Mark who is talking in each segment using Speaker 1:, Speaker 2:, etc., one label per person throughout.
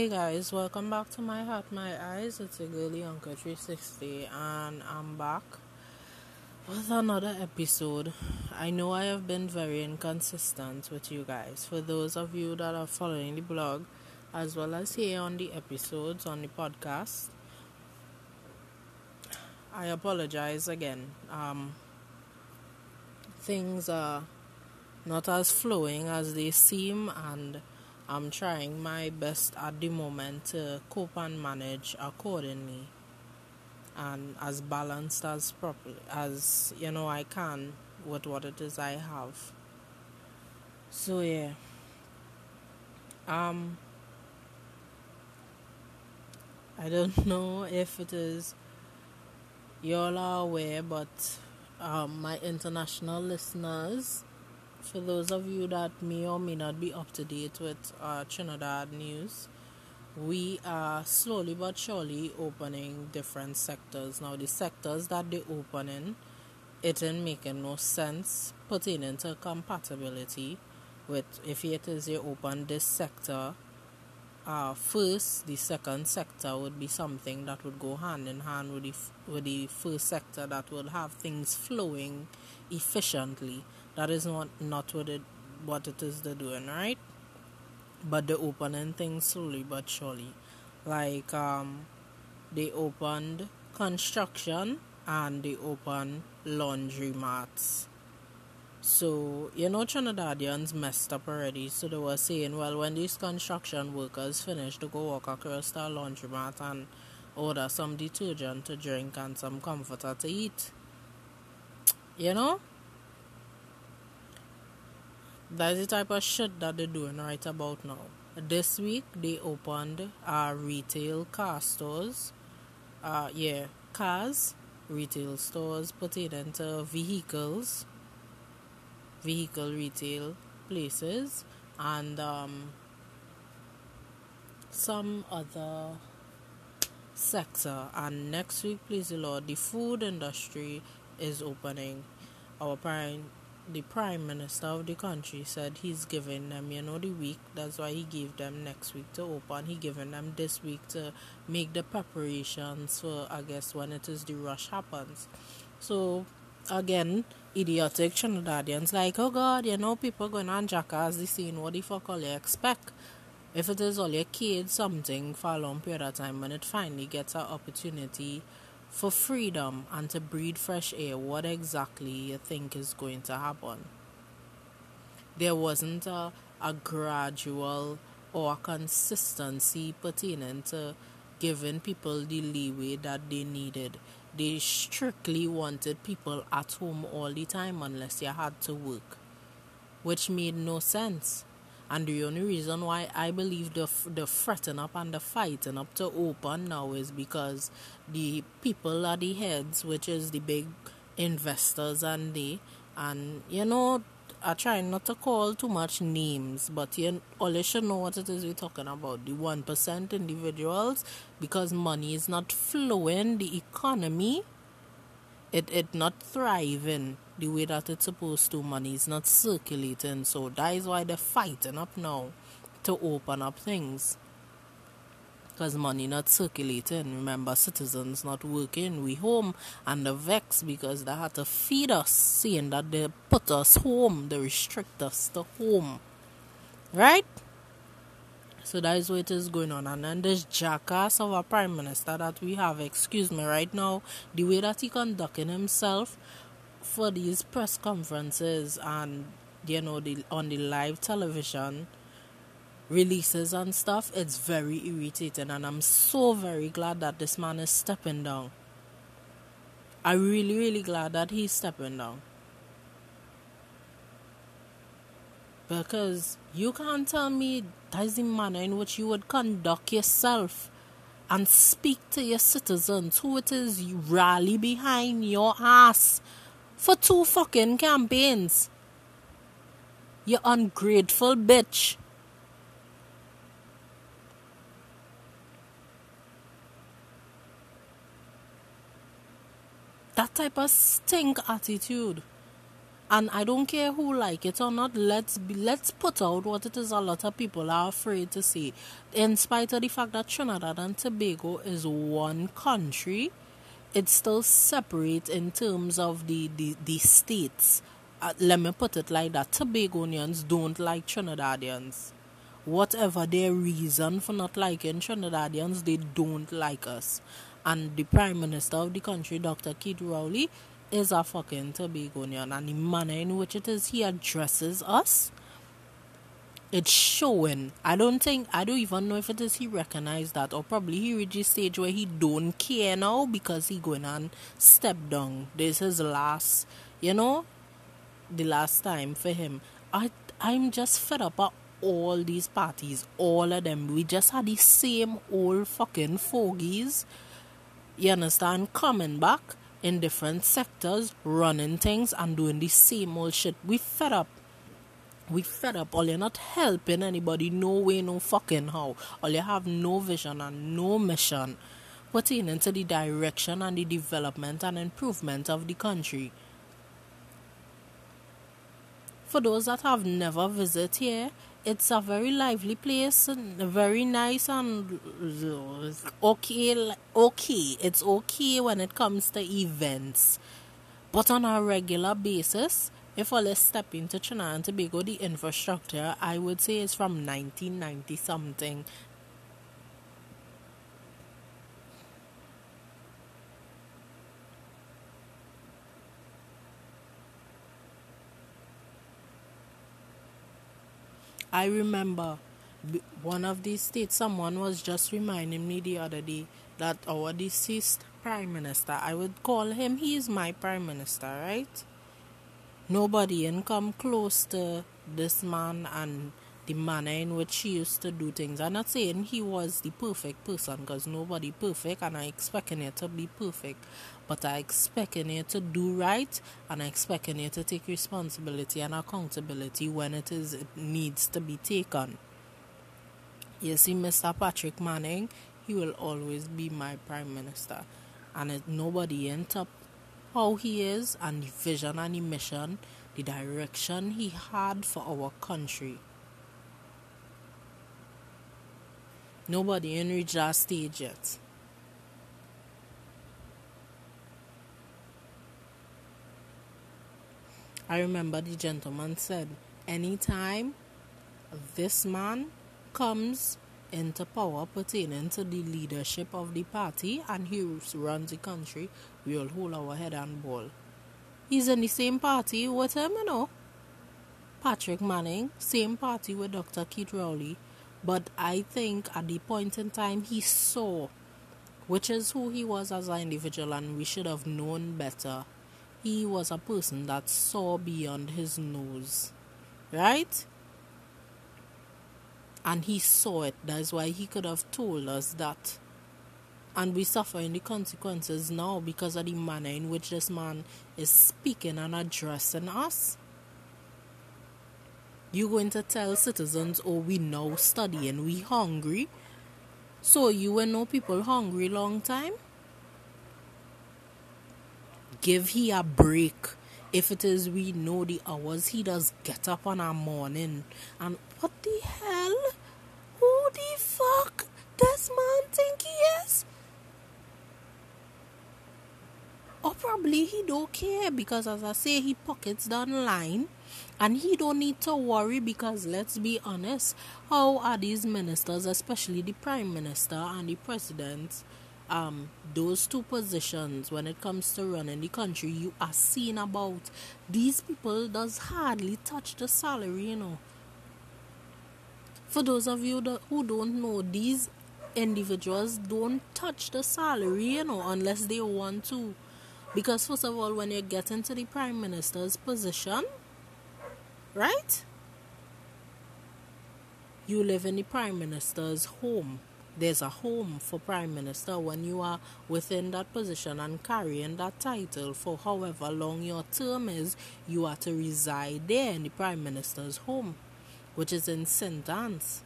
Speaker 1: Hey guys, welcome back to My Heart, My Eyes. It's a girly Uncle 360, and I'm back with another episode. I know I have been very inconsistent with you guys. For those of you that are following the blog, as well as here on the episodes on the podcast, I apologize again. Um, things are not as flowing as they seem, and I'm trying my best at the moment to cope and manage accordingly and as balanced as properly as you know I can with what it is I have. So yeah. Um I don't know if it is y'all are aware but um, my international listeners for those of you that may or may not be up to date with uh, Trinidad news, we are slowly but surely opening different sectors. Now, the sectors that they opening, it ain't making no sense pertaining to compatibility with if it is you open this sector. Uh, first, the second sector would be something that would go hand in hand with the, with the first sector that would have things flowing efficiently that is not not what it what it is they're doing, right? But they're opening things slowly but surely. Like um they opened construction and they opened laundry mats. So, you know, Trinidadians messed up already. So they were saying, well, when these construction workers finish, to go walk across the laundromat and order some detergent to drink and some comforter to eat. You know? That's the type of shit that they're doing right about now. This week they opened uh, retail car stores. Uh, yeah, cars, retail stores pertaining to vehicles, vehicle retail places, and um, some other sector. And next week, please the Lord, the food industry is opening. Our parent the prime minister of the country said he's giving them, you know, the week. That's why he gave them next week to open. He giving them this week to make the preparations for, I guess, when it is the rush happens. So, again, idiotic Trinidadians like, oh God, you know, people going on jackass the scene. What the fuck all you expect? If it is all your kids, something for a long period of time, when it finally gets an opportunity for freedom and to breathe fresh air, what exactly you think is going to happen? There wasn't a, a gradual or a consistency pertaining to giving people the leeway that they needed. They strictly wanted people at home all the time unless you had to work, which made no sense. And the only reason why I believe the the fretting up and the fighting up to open now is because the people are the heads, which is the big investors and they, and you know, I try not to call too much names, but you all should know what it is we're talking about. The one percent individuals, because money is not flowing, the economy, it it not thriving the way that it's supposed to. Money is not circulating, so that is why they're fighting up now to open up things. Because money not circulating. Remember, citizens not working. We home and the vex because they had to feed us, saying that they put us home, they restrict us to home. Right? So that is what is going on. And then this jackass of a prime minister that we have, excuse me, right now, the way that he conducting himself for these press conferences and you know the on the live television releases and stuff it's very irritating. And i'm so very glad that this man is stepping down. I'm really really glad that he's stepping down. Because you can't tell me that's the manner in which you would conduct yourself and speak to your citizens who it is you rally behind your ass for two fucking campaigns. You ungrateful bitch. That type of stink attitude. And I don't care who like it or not. Let's be, let's put out what it is. A lot of people are afraid to say, in spite of the fact that Trinidad and Tobago is one country, it's still separate in terms of the the, the states. Uh, let me put it like that: Tobagonians don't like Trinidadians. Whatever their reason for not liking Trinidadians, they don't like us. And the Prime Minister of the country, Dr. Keith Rowley, is a fucking Tobagonian and the manner in which it is he addresses us it's showing. I don't think I don't even know if it is he recognized that or probably he reached a stage where he don't care now because he going on step down. This is last you know the last time for him. I I'm just fed up at all these parties, all of them. We just had the same old fucking fogies. You understand? Coming back in different sectors, running things and doing the same old shit. We fed up. We fed up. All you're not helping anybody, no way, no fucking how. All you have no vision and no mission putting into the direction and the development and improvement of the country. For those that have never visited here, it's a very lively place very nice and uh, okay okay it's okay when it comes to events. But on a regular basis if I step into Trinidad and Tobago the infrastructure I would say is from 1990 something I remember one of these states, someone was just reminding me the other day that our deceased prime minister, I would call him, he is my prime minister, right? Nobody can come close to this man and the manner in which he used to do things. I'm not saying he was the perfect person because nobody perfect and I expecting it to be perfect. But I expecting it to do right and I expecting it to take responsibility and accountability when it is it needs to be taken. You see, Mr. Patrick Manning, he will always be my prime minister. And it, nobody up how he is and the vision and the mission, the direction he had for our country. Nobody in reached that stage yet. I remember the gentleman said, anytime this man comes into power pertaining to the leadership of the party and he runs the country, we'll hold our head and ball. He's in the same party with him, you know. Patrick Manning, same party with Dr. Keith Rowley. But I think at the point in time he saw, which is who he was as an individual, and we should have known better. He was a person that saw beyond his nose, right? And he saw it. That's why he could have told us that. And we suffer in the consequences now because of the manner in which this man is speaking and addressing us. You going to tell citizens, oh, we now and we hungry. So you will know people hungry long time? Give he a break. If it is we know the hours he does get up on a morning. And what the hell? Who the fuck does man think he is? Or probably he don't care because as I say he pockets down line and he don't need to worry because let's be honest, how are these ministers, especially the prime minister and the president, um, those two positions when it comes to running the country, you are seeing about these people does hardly touch the salary, you know. For those of you that, who don't know, these individuals don't touch the salary, you know, unless they want to. Because first of all, when you get into the prime minister's position, right? You live in the Prime Minister's home. There's a home for Prime Minister when you are within that position and carrying that title for however long your term is, you are to reside there in the Prime Minister's home, which is in St. Ann's.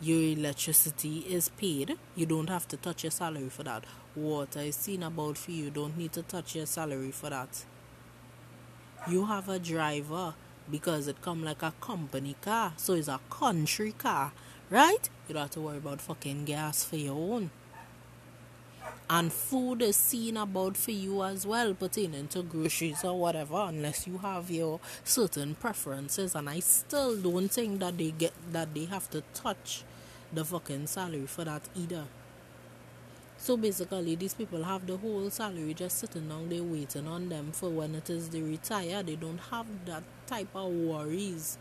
Speaker 1: Your electricity is paid. You don't have to touch your salary for that. Water is seen about for you. You don't need to touch your salary for that you have a driver because it come like a company car, so it's a country car, right? You don't have to worry about fucking gas for your own. And food is seen about for you as well, pertaining to groceries or whatever, unless you have your certain preferences. And I still don't think that they get that they have to touch the fucking salary for that either. So basically, these people have the whole salary just sitting down there waiting on them for when it is they retire. They don't have that type of worries.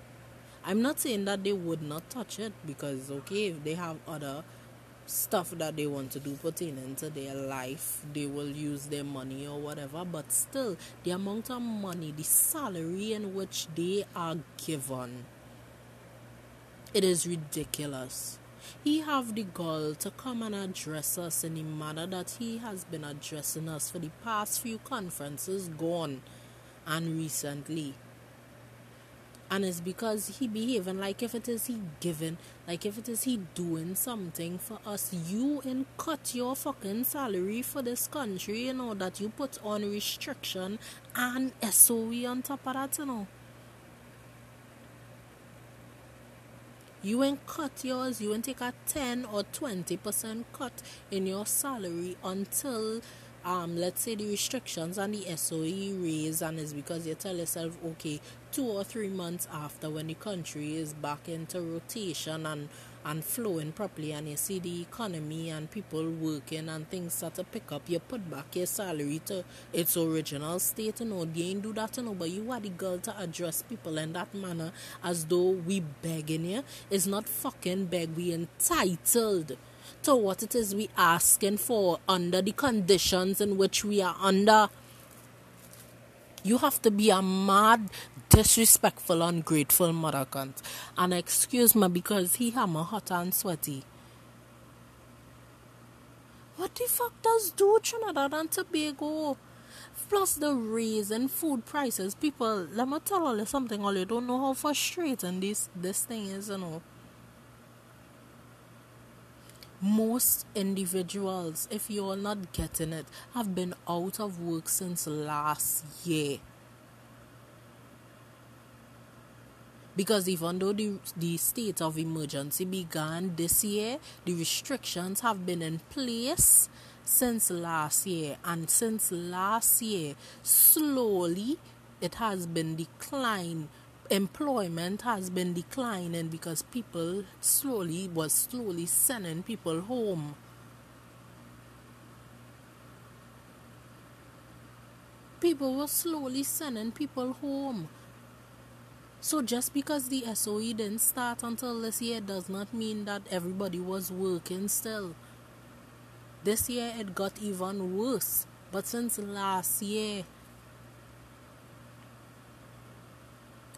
Speaker 1: I'm not saying that they would not touch it because, okay, if they have other stuff that they want to do pertaining to their life, they will use their money or whatever. But still, the amount of money, the salary in which they are given, it is ridiculous. He have the gall to come and address us in the manner that he has been addressing us for the past few conferences gone and recently. And it's because he behaving like if it is he giving like if it is he doing something for us you in cut your fucking salary for this country you know that you put on restriction and SOE on top of that you know you ain't cut yours you ain't take a 10 or 20 percent cut in your salary until um, let's say the restrictions and the SOE raise and it's because you tell yourself, okay, two or three months after when the country is back into rotation and and flowing properly and you see the economy and people working and things start to pick up, you put back your salary to its original state, you know, they ain't do that, you know, but you are the girl to address people in that manner as though we begging you. It's not fucking beg, we entitled to what it is we asking for under the conditions in which we are under. You have to be a mad, disrespectful, ungrateful mother cunt. And excuse me because he hammer hot and sweaty. What the fuck does do Trinidad and Tobago? Plus the raise in food prices. People, let me tell you something, all you don't know how frustrating this this thing is, you know most individuals, if you're not getting it, have been out of work since last year. Because even though the, the state of emergency began this year, the restrictions have been in place since last year. And since last year, slowly it has been declined employment has been declining because people slowly was slowly sending people home. People were slowly sending people home. So just because the SOE didn't start until this year does not mean that everybody was working still. This year it got even worse. But since last year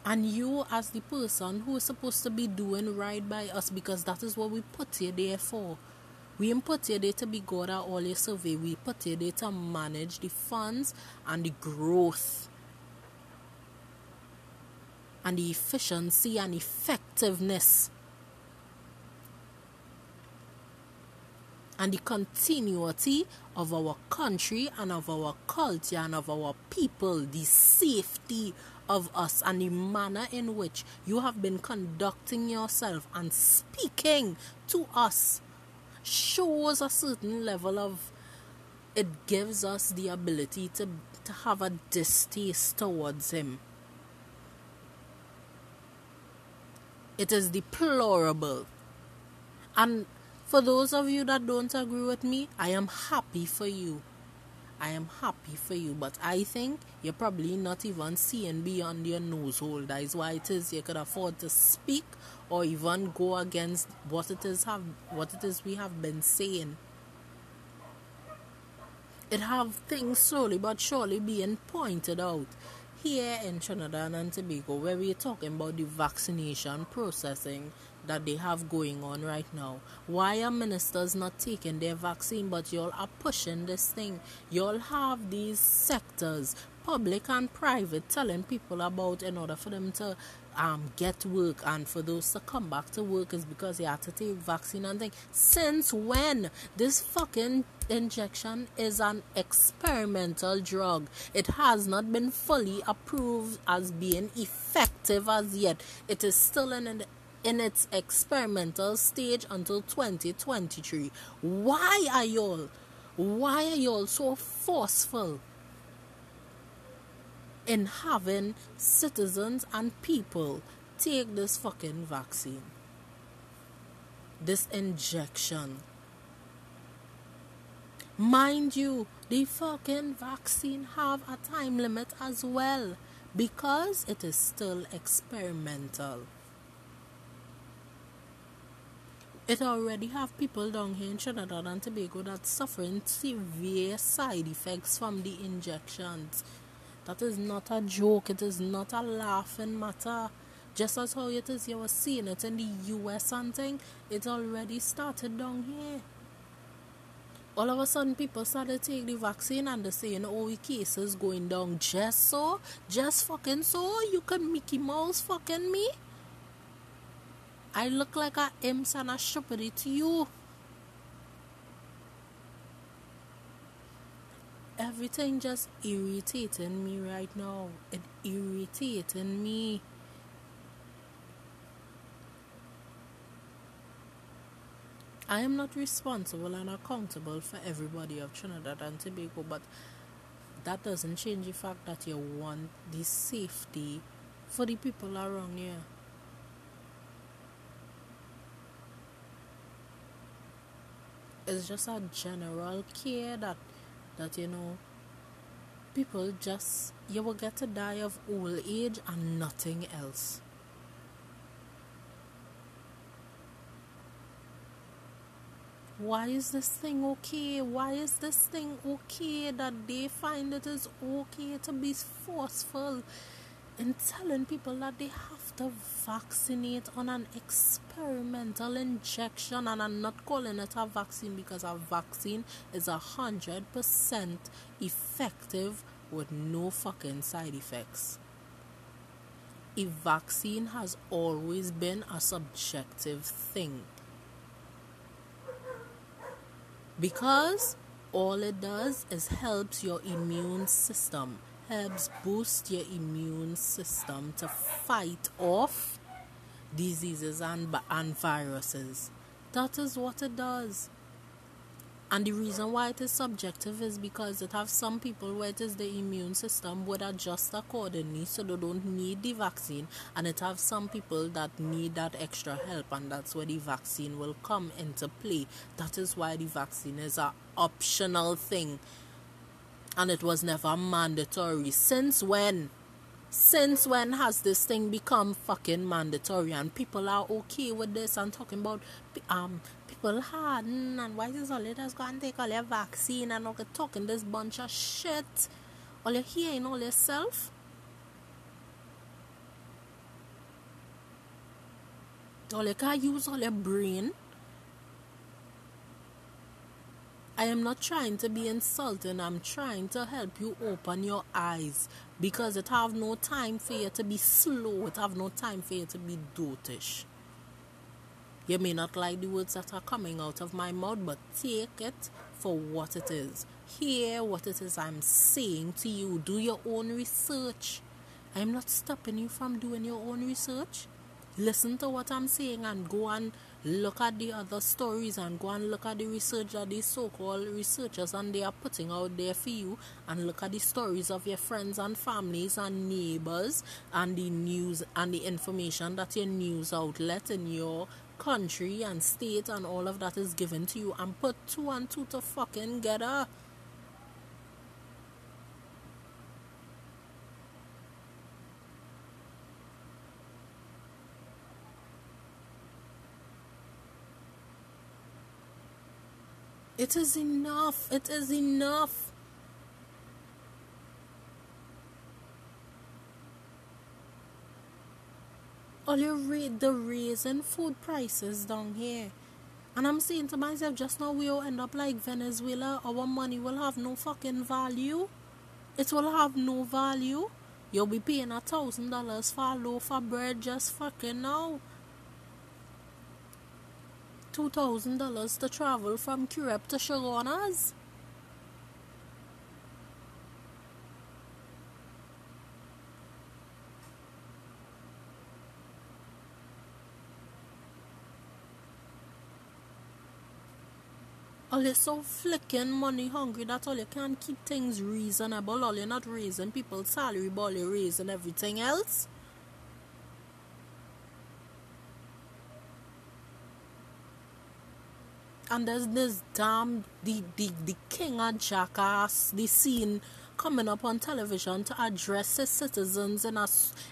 Speaker 1: and you as the person who is supposed to be doing right by us because that is what we put you there for. We ain't put you there to be good at all your survey we put you there to manage the funds and the growth and the efficiency and effectiveness and the continuity of our country and of our culture and of our people, the safety of us and the manner in which you have been conducting yourself and speaking to us shows a certain level of it gives us the ability to, to have a distaste towards him. It is deplorable. And for those of you that don't agree with me, I am happy for you. I am happy for you, but I think you're probably not even seeing beyond your nose hole. That is why it is you could afford to speak or even go against what it is have what it is we have been saying. It have things slowly but surely being pointed out here in Trinidad and Tobago where we're talking about the vaccination processing that they have going on right now. Why are ministers not taking their vaccine but y'all are pushing this thing? Y'all have these sectors, public and private, telling people about in order for them to um get work and for those to come back to work is because they had to take vaccine and thing. Since when? This fucking injection is an experimental drug. It has not been fully approved as being effective as yet. It is still in an in its experimental stage until 2023. Why are y'all why are y'all so forceful in having citizens and people take this fucking vaccine? This injection. Mind you, the fucking vaccine have a time limit as well because it is still experimental. It already have people down here in Trinidad and Tobago that suffering severe side effects from the injections. That is not a joke. It is not a laughing matter. Just as how it is you were seeing it in the US and thing, it already started down here. All of a sudden, people started taking the vaccine and they're saying, oh, the cases going down just so, just fucking so, you can Mickey Mouse fucking me. I look like a imps and a stupidity to you. Everything just irritating me right now. It irritating me. I am not responsible and accountable for everybody of Trinidad and Tobago, but that doesn't change the fact that you want the safety for the people around here. It's just a general care that that you know people just you will get to die of old age and nothing else. Why is this thing okay? Why is this thing okay that they find it is okay to be forceful in telling people that they have to vaccinate on an experimental injection and I'm not calling it a vaccine because a vaccine is a hundred percent effective with no fucking side effects. A vaccine has always been a subjective thing. Because all it does is helps your immune system helps boost your immune system to fight off diseases and, and viruses. That is what it does. And the reason why it is subjective is because it have some people where it is the immune system would adjust accordingly so they don't need the vaccine and it have some people that need that extra help and that's where the vaccine will come into play. That is why the vaccine is a optional thing and it was never mandatory. Since when? Since when has this thing become fucking mandatory and people are okay with this and talking about um people harden and why is all it has go and take all your vaccine and all the talking this bunch of shit. All you hearing all yourself? All you can use all your brain. I am not trying to be insulting. I'm trying to help you open your eyes because it have no time for you to be slow. It have no time for you to be dotish. You may not like the words that are coming out of my mouth, but take it for what it is. Hear what it is I'm saying to you. Do your own research. I'm not stopping you from doing your own research. Listen to what I'm saying and go and look at the other stories and go and look at the research that these so-called researchers and they are putting out there for you. And look at the stories of your friends and families and neighbors and the news and the information that your news outlet in your country and state and all of that is given to you. And put two and two to fucking get It is enough. It is enough. All you read the raising food prices down here. And I'm saying to myself, just now we'll end up like Venezuela. Our money will have no fucking value. It will have no value. You'll be paying a thousand dollars for a loaf of bread just fucking now. Two thousand dollars to travel from Curepe to Chaguanas. All you're so flicking money hungry that all you can't keep things reasonable. All you're not raising people's salary, but all you're raising everything else. And there's this damn the the, the king and jackass, the scene coming up on television to address his citizens in a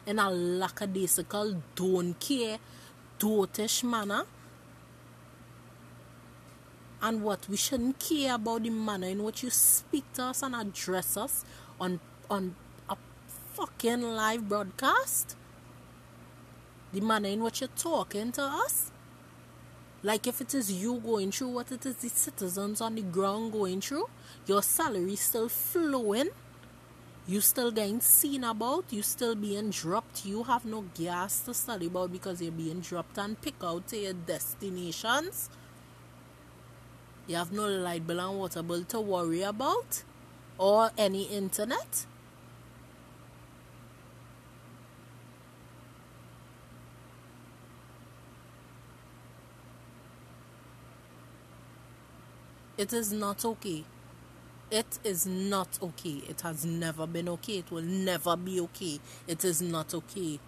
Speaker 1: in a lackadaisical, don't care, dotish manner. And what we shouldn't care about the manner in which you speak to us and address us on on a fucking live broadcast? The manner in which you're talking to us like if it is you going through what it is the citizens on the ground going through your salary still flowing. You still getting seen about. You still being dropped. You have no gas to study about because you're being dropped and pick out to your destinations. You have no light bill and water bill to worry about or any internet. It is not okay. It is not okay. It has never been okay. It will never be okay. It is not okay.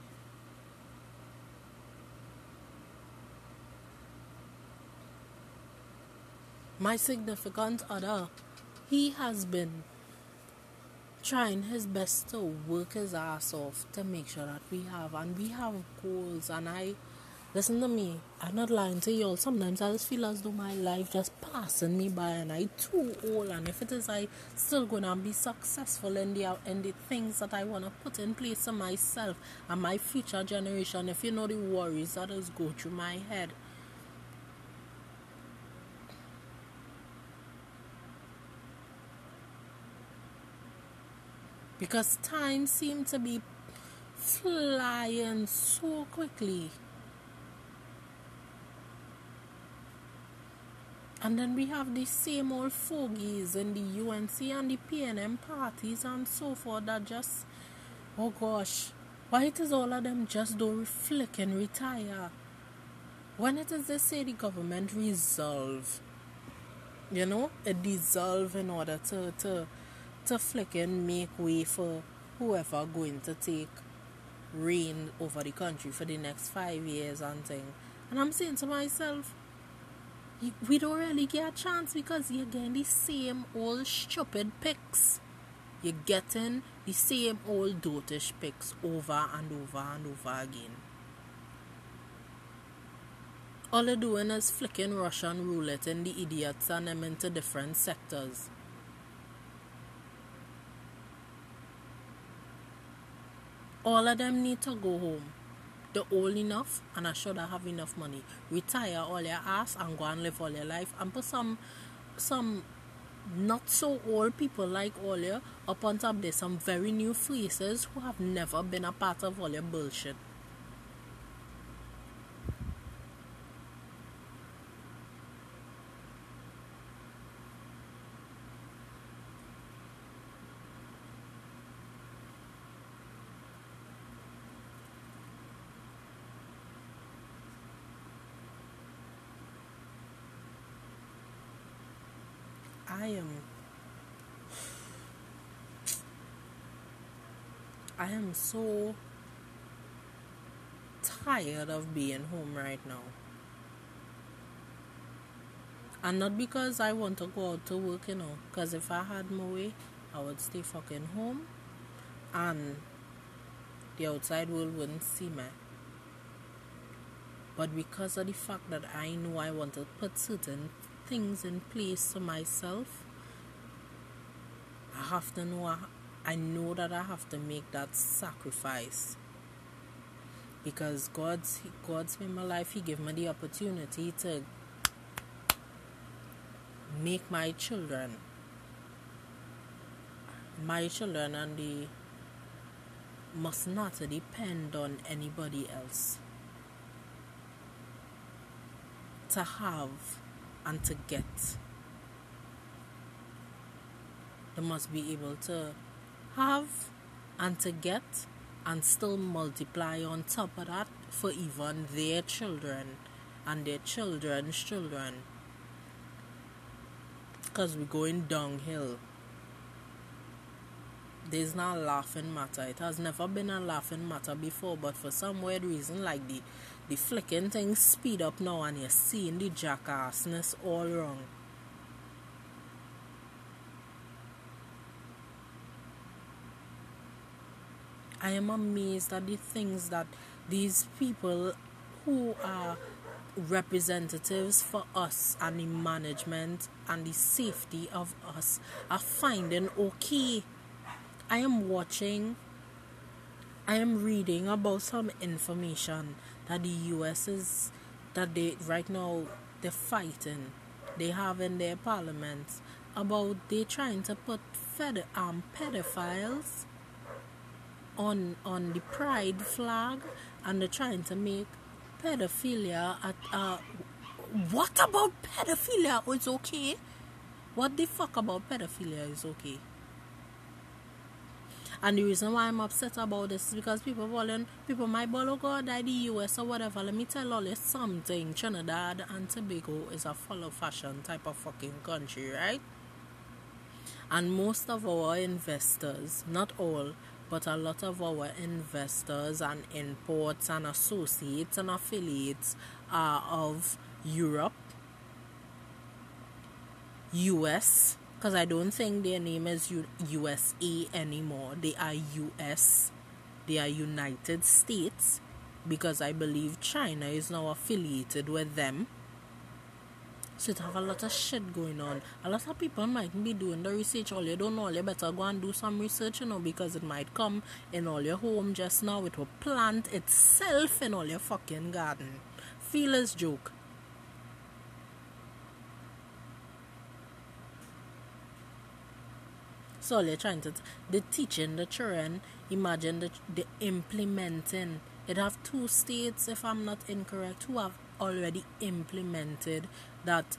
Speaker 1: my significant other, he has been trying his best to work his ass off to make sure that we have and we have goals and I listen to me, I'm not lying to y'all. Sometimes I just feel as though my life just passing me by and I too old and if it is I still gonna be successful in the in the things that I wanna put in place for myself and my future generation, if you know the worries that just go through my head. because time seemed to be flying so quickly. And then we have the same old fogies in the UNC and the PNM parties and so forth that just, oh gosh, why it is all of them just don't reflect and retire? When it is they say the government resolve, you know, a dissolve in order to, to to flick and make way for whoever going to take reign over the country for the next five years and thing. And I'm saying to myself, we don't really get a chance because you're getting the same old stupid picks. You're getting the same old dotish picks over and over and over again. All they're doing is flicking Russian roulette and the idiots and them into different sectors. all of them need to go home. Old enough and I should have enough money. Retire all your ass and go and live all your life and put some some not so old people like all up on top there some very new faces who have never been a part of all your bullshit. I am I am so tired of being home right now. And not because I want to go out to work, you know, because if I had my way, I would stay fucking home and the outside world wouldn't see me. But because of the fact that I know I want to put certain things in place for myself, I have to know, I, I know that I have to make that sacrifice. Because God's God's in my life, He gave me the opportunity to make my children. My children and the must not depend on anybody else. To have and to get. They must be able to have and to get and still multiply on top of that for even their children and their children's children. Because we're going downhill. There's not laughing matter. It has never been a laughing matter before, but for some weird reason, like the the flicking things speed up now and you're seeing the jackassness all wrong. I am amazed at the things that these people who are representatives for us and the management and the safety of us are finding okay. I am watching, I am reading about some information that the US is, that they right now they're fighting, they have in their parliament about they trying to put fed, um, pedophiles on on the pride flag and they're trying to make pedophilia at uh what about pedophilia it's okay? What the fuck about pedophilia is okay and the reason why I'm upset about this is because people falling, people might ball, oh God, die the US or whatever. Let me tell all you something. Trinidad and Tobago is a follow fashion type of fucking country, right? And most of our investors, not all, but a lot of our investors and imports and associates and affiliates are of Europe, US, because I don't think their name is U- USA anymore. They are US, they are United States, because I believe China is now affiliated with them. So it have a lot of shit going on. A lot of people might be doing the research. All you don't know, you better go and do some research, you know, because it might come in all your home just now. It will plant itself in all your fucking garden. Feelers joke. So they're trying to, the teaching the children, imagine the, the implementing. It have two states, if I'm not incorrect, who have already implemented that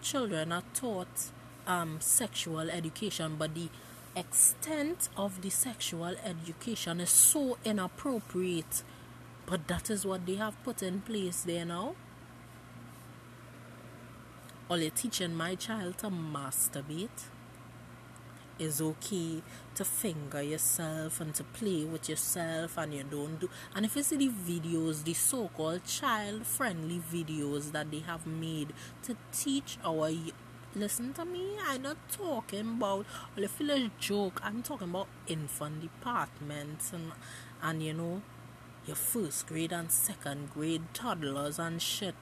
Speaker 1: children are taught um, sexual education, but the extent of the sexual education is so inappropriate. But that is what they have put in place there now. Or they're teaching my child to masturbate is okay to finger yourself and to play with yourself and you don't do and if you see the videos the so-called child friendly videos that they have made to teach our listen to me i'm not talking about if you joke i'm talking about infant departments and and you know your first grade and second grade toddlers and shit.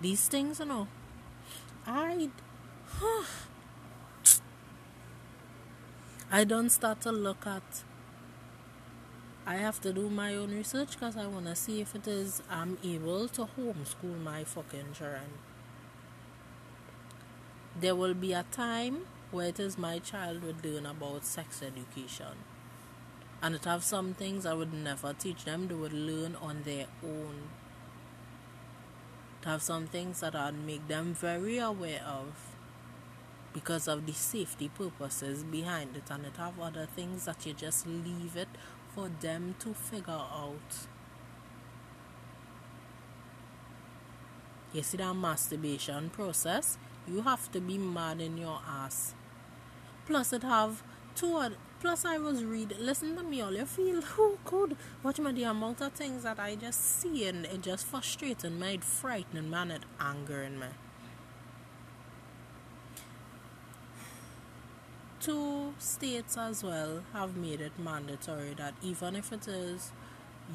Speaker 1: These things you know. I huh, I don't start to look at. I have to do my own research because I want to see if it is I'm able to homeschool my fucking children. There will be a time where it is my child would learn about sex education. And it have some things I would never teach them, they would learn on their own. To have some things that I'd make them very aware of because of the safety purposes behind it and it have other things that you just leave it for them to figure out you see that masturbation process you have to be mad in your ass plus it have two other Plus, I was read listen to me, all you feel, oh, good. Watch me, the amount of things that I just see and it just frustrating me, it frightening me, and it angering me. Two states as well have made it mandatory that even if it is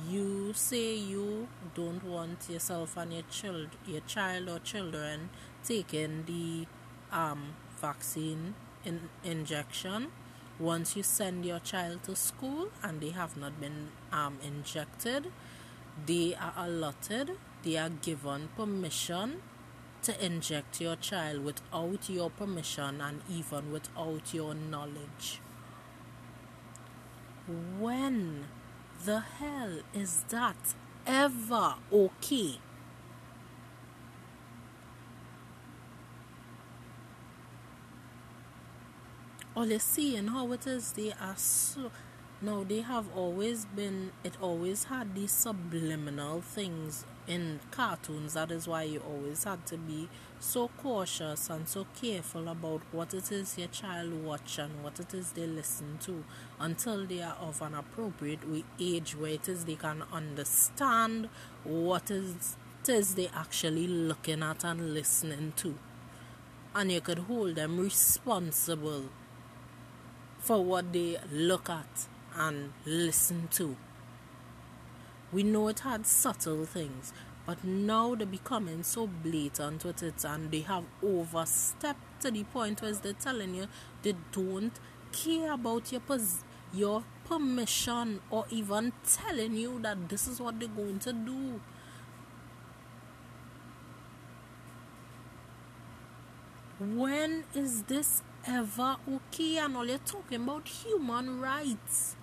Speaker 1: you say you don't want yourself and your child your child or children taking the um, vaccine in, injection. Once you send your child to school and they have not been um, injected they are allotted they are given permission to inject your child without your permission and even without your knowledge. when the hell is that ever okay? All you see and how it is, they are so. No, they have always been. It always had these subliminal things in cartoons. That is why you always had to be so cautious and so careful about what it is your child watch and what it is they listen to until they are of an appropriate age where it is they can understand what it is they actually looking at and listening to and you could hold them responsible for what they look at and listen to we know it had subtle things but now they're becoming so blatant with it and they have overstepped to the point where they're telling you they don't care about your pos- your permission or even telling you that this is what they're going to do. When is this ever okay? And all you're talking about human rights.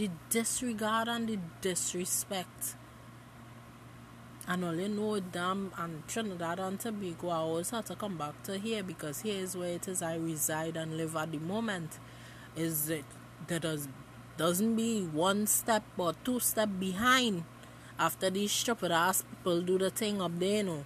Speaker 1: The disregard and the disrespect. And you know, them and Trinidad and Tobago, I always have to come back to here because here is where it is I reside and live at the moment. Is that does doesn't be one step or two step behind after these stupid ass people do the thing up there, you know.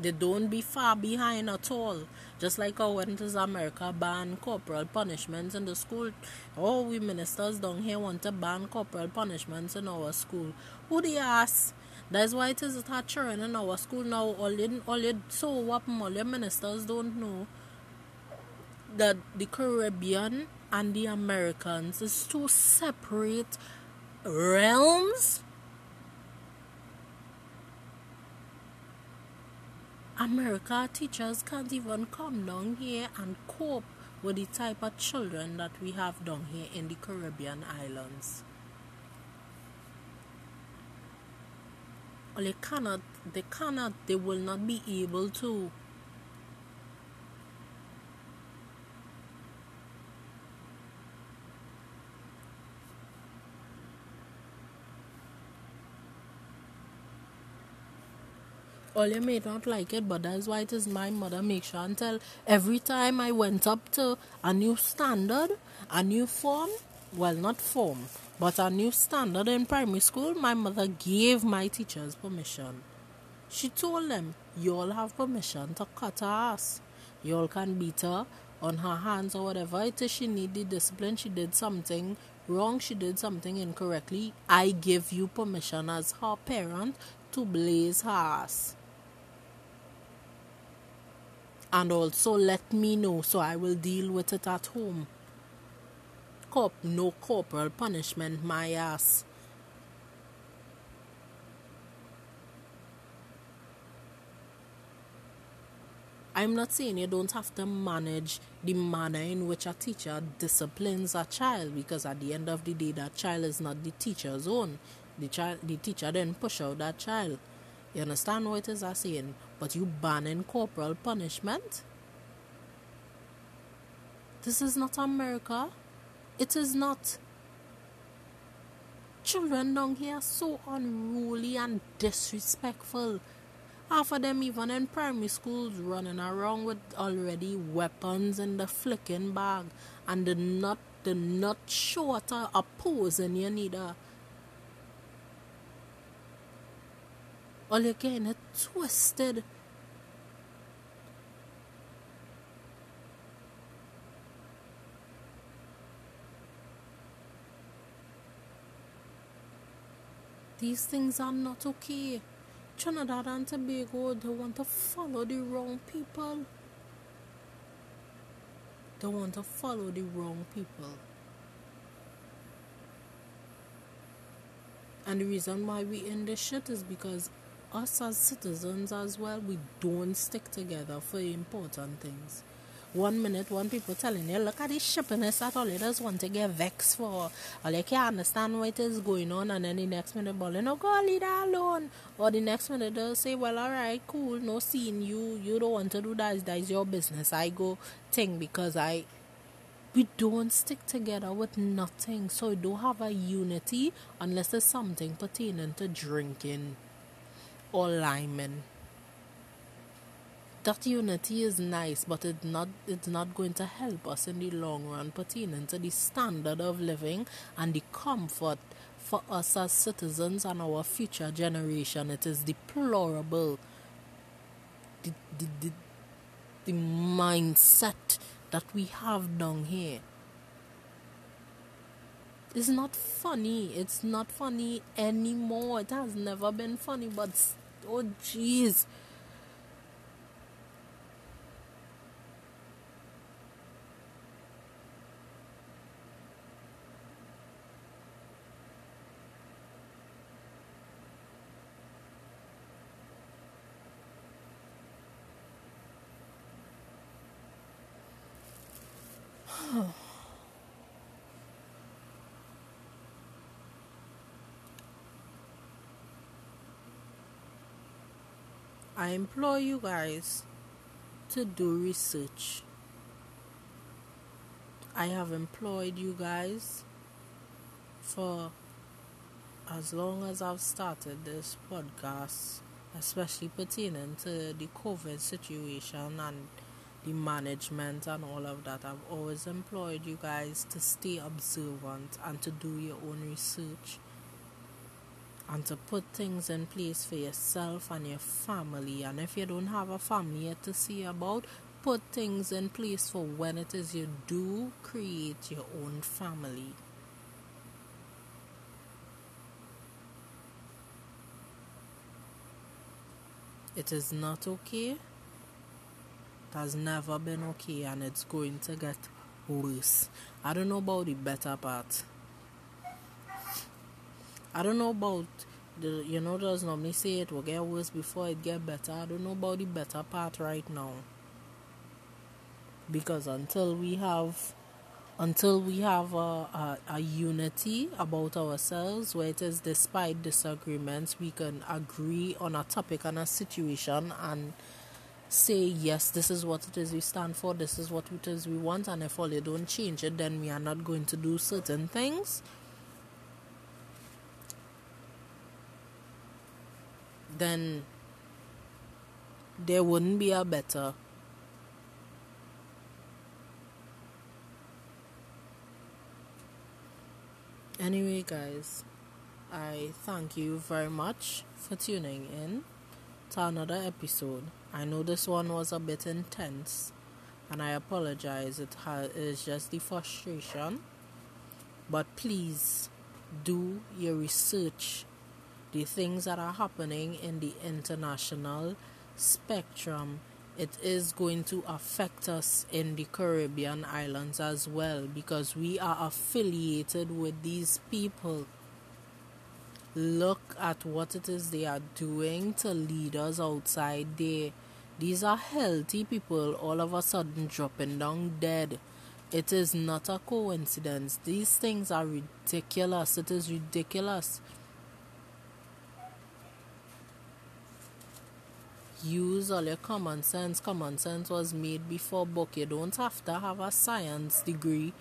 Speaker 1: They don't be far behind at all. Just like how when it America ban corporal punishments in the school. All we ministers down here want to ban corporal punishments in our school. Who they ask? That's why it is a children in our school now. All you, all so what all your ministers don't know that the Caribbean and the Americans is two separate realms America teachers can't even come down here and cope with the type of children that we have down here in the Caribbean islands. They cannot, they cannot, they will not be able to You may not like it, but that's why it is my mother make sure and tell every time I went up to a new standard, a new form, well not form, but a new standard in primary school, my mother gave my teachers permission. She told them, you all have permission to cut her ass. You all can beat her on her hands or whatever it is she needed discipline. She did something wrong, she did something incorrectly. I give you permission as her parent to blaze her ass and also let me know so I will deal with it at home. Corp, no corporal punishment, my ass. I'm not saying you don't have to manage the manner in which a teacher disciplines a child because at the end of the day that child is not the teacher's own. The child the teacher then push out that child. You understand what it is I'm saying? But you banning corporal punishment? This is not America. It is not. Children down here are so unruly and disrespectful. Half of them even in primary schools running around with already weapons in the flicking bag and the not the not shorter opposing you neither. Getting it twisted. These things are not okay. Trinidad and Tobago, they want to follow the wrong people. They want to follow the wrong people. And the reason why we in this shit is because us as citizens as well, we don't stick together for important things. one minute one people telling you, look at this shippiness at all just want to get vexed for or you can't understand what is going on and then the next minute ball, you know, go leave that alone. Or the next minute they'll say, Well alright, cool, no seeing you, you don't want to do that, that is your business. I go thing because I we don't stick together with nothing. So we don't have a unity unless there's something pertaining to drinking or liming. that unity is nice, but it's not it's not going to help us in the long run pertaining to the standard of living and the comfort for us as citizens and our future generation. It is deplorable. The, the, the, the mindset that we have down here. It's not funny. It's not funny anymore. It has never been funny, but oh jeez. I implore you guys to do research. I have employed you guys for as long as I've started this podcast, especially pertaining to the COVID situation and the management and all of that. I've always employed you guys to stay observant and to do your own research and to put things in place for yourself and your family. And if you don't have a family yet to see about, put things in place for when it is you do create your own family. It is not okay It has never been okay and it's going to get worse. I don't know about the better part. I don't know about the you know does normally say it will get worse before it get better. I don't know about the better part right now. Because until we have until we have a, a, a, unity about ourselves where it is despite disagreements we can agree on a topic and a situation and say yes this is what it is we stand for this is what it is we want and if all they don't change it then we are not going to do certain things then there wouldn't be a better anyway guys i thank you very much for tuning in to another episode I know this one was a bit intense, and I apologize. It is just the frustration. But please do your research. The things that are happening in the international spectrum, it is going to affect us in the Caribbean islands as well because we are affiliated with these people look at what it is they are doing to leaders outside there. These are healthy people all of a sudden dropping down dead. It is not a coincidence. These things are ridiculous. It is ridiculous. Use all your common sense. Common sense was made before book. You don't have to have a science degree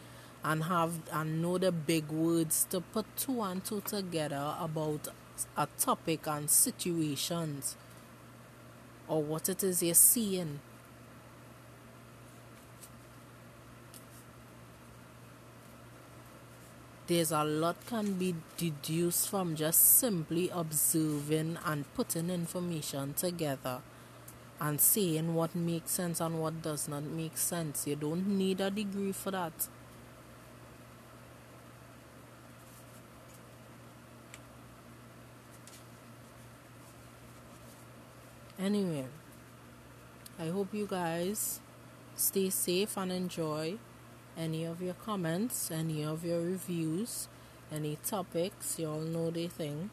Speaker 1: and have and know the big words to put two and two together about a topic and situations or what it is you're seeing. There's a lot can be deduced from just simply observing and putting information together and seeing what makes sense and what does not make sense. You don't need a degree for that. Anyway, I hope you guys stay safe and enjoy any of your comments, any of your reviews, any topics. You all know the thing,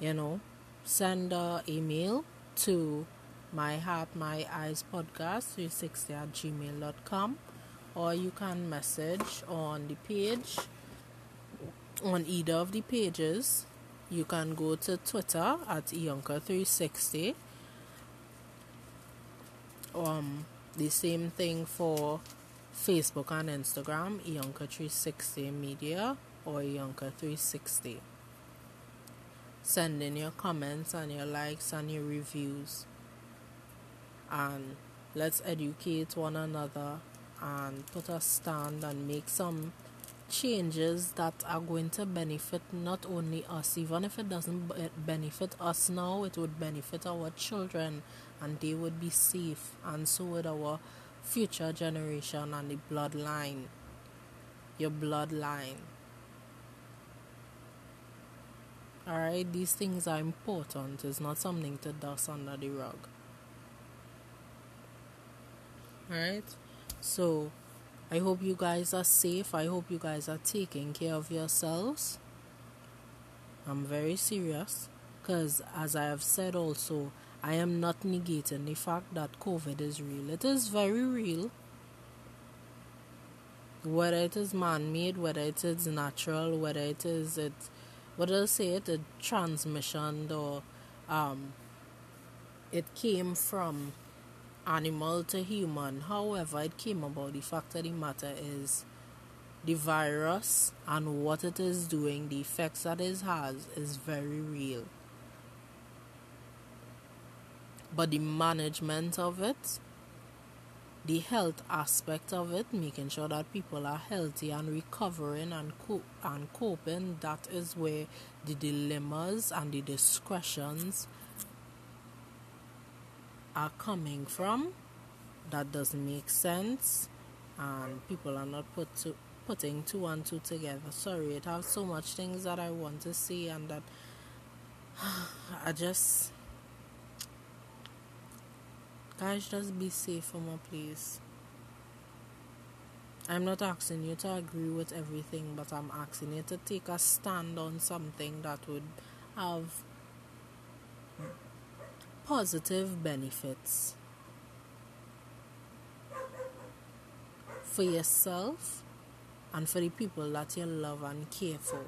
Speaker 1: you know. Send an email to my heart my eyes podcast 360 at gmail.com or you can message on the page on either of the pages. You can go to twitter at iyonka360 um the same thing for facebook and instagram iyonka360 media or iyonka360 send in your comments and your likes and your reviews and let's educate one another and put a stand and make some changes that are going to benefit not only us, even if it doesn't benefit us now, it would benefit our children and they would be safe, and so would our future generation and the bloodline. Your bloodline. Alright, these things are important, it's not something to dust under the rug. Alright? So, I hope you guys are safe. I hope you guys are taking care of yourselves. I'm very serious because, as I have said also, I am not negating the fact that COVID is real. It is very real. Whether it is man made, whether it is natural, whether it is it, what I say it, a transmission or um, it came from animal to human. However, it came about. The fact of the matter is the virus and what it is doing, the effects that it has, is very real. But the management of it, the health aspect of it, making sure that people are healthy and recovering and co- and coping, that is where the dilemmas and the discretions are coming from that doesn't make sense. And people are not put to, putting two and two together. Sorry it has so much things that i want to say and that i just guys just be safe for me please. I'm not asking you to agree with everything but i'm asking you to take a stand on something that would have positive benefits for yourself and for the people that you love and care for.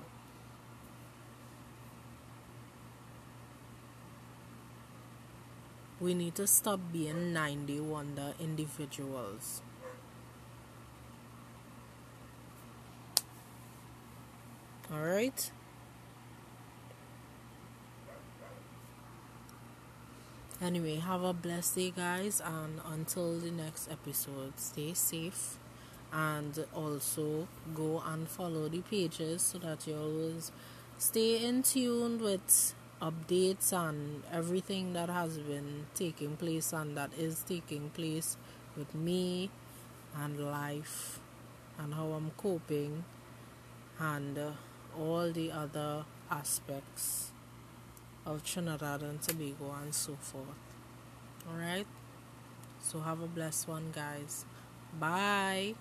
Speaker 1: We need to stop being 90 wonder individuals. Alright? Anyway, have a blessed day, guys, and until the next episode, stay safe and also go and follow the pages so that you always stay in tune with updates and everything that has been taking place and that is taking place with me and life and how I'm coping and uh, all the other aspects of Trinidad and Tobago and so forth. Alright? So have a blessed one, guys. Bye.